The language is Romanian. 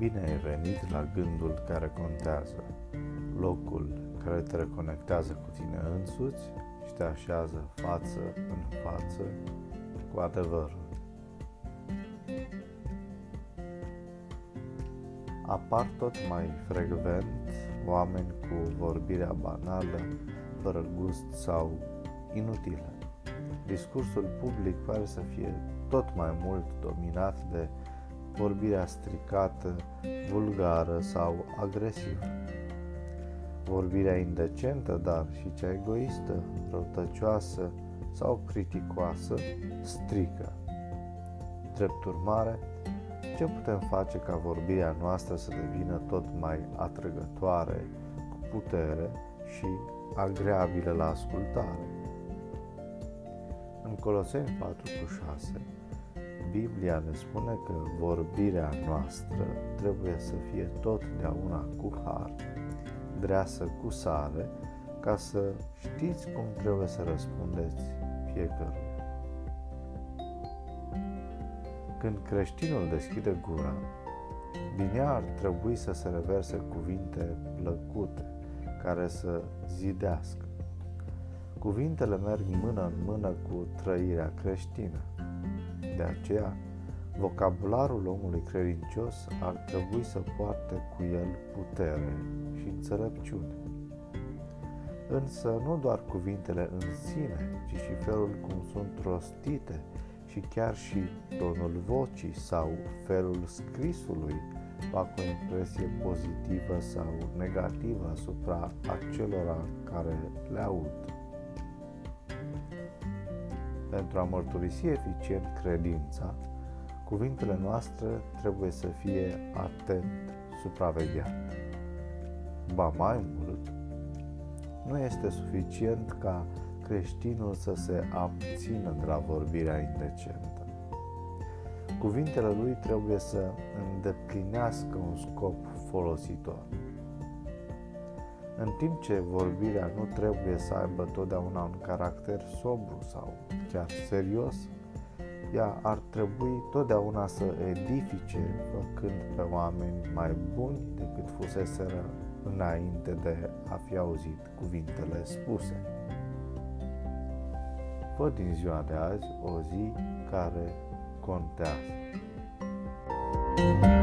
Bine ai venit la gândul care contează, locul care te reconectează cu tine însuți și te așează față în față cu adevărul. Apar tot mai frecvent oameni cu vorbirea banală, fără gust sau inutilă. Discursul public pare să fie tot mai mult dominat de vorbirea stricată, vulgară sau agresivă. Vorbirea indecentă, dar și cea egoistă, răutăcioasă sau criticoasă, strică. Drept urmare, ce putem face ca vorbirea noastră să devină tot mai atrăgătoare, cu putere și agreabilă la ascultare? În Coloseni 4 cu 6 Biblia ne spune că vorbirea noastră trebuie să fie totdeauna cu har, dreasă cu sare, ca să știți cum trebuie să răspundeți fiecăruia. Când creștinul deschide gura, din ea ar trebui să se reverse cuvinte plăcute, care să zidească. Cuvintele merg mână în mână cu trăirea creștină. De aceea, vocabularul omului credincios ar trebui să poarte cu el putere și înțelepciune. Însă nu doar cuvintele în sine, ci și felul cum sunt rostite și chiar și tonul vocii sau felul scrisului fac o impresie pozitivă sau negativă asupra acelora care le aud. Pentru a mărturisi eficient credința, cuvintele noastre trebuie să fie atent supravegheate. Ba mai mult, nu este suficient ca creștinul să se abțină de la vorbirea indecentă. Cuvintele lui trebuie să îndeplinească un scop folositor. În timp ce vorbirea nu trebuie să aibă totdeauna un caracter sobru sau chiar serios, ea ar trebui totdeauna să edifice, făcând pe oameni mai buni decât fuseseră înainte de a fi auzit cuvintele spuse. Fă din ziua de azi o zi care contează. thank you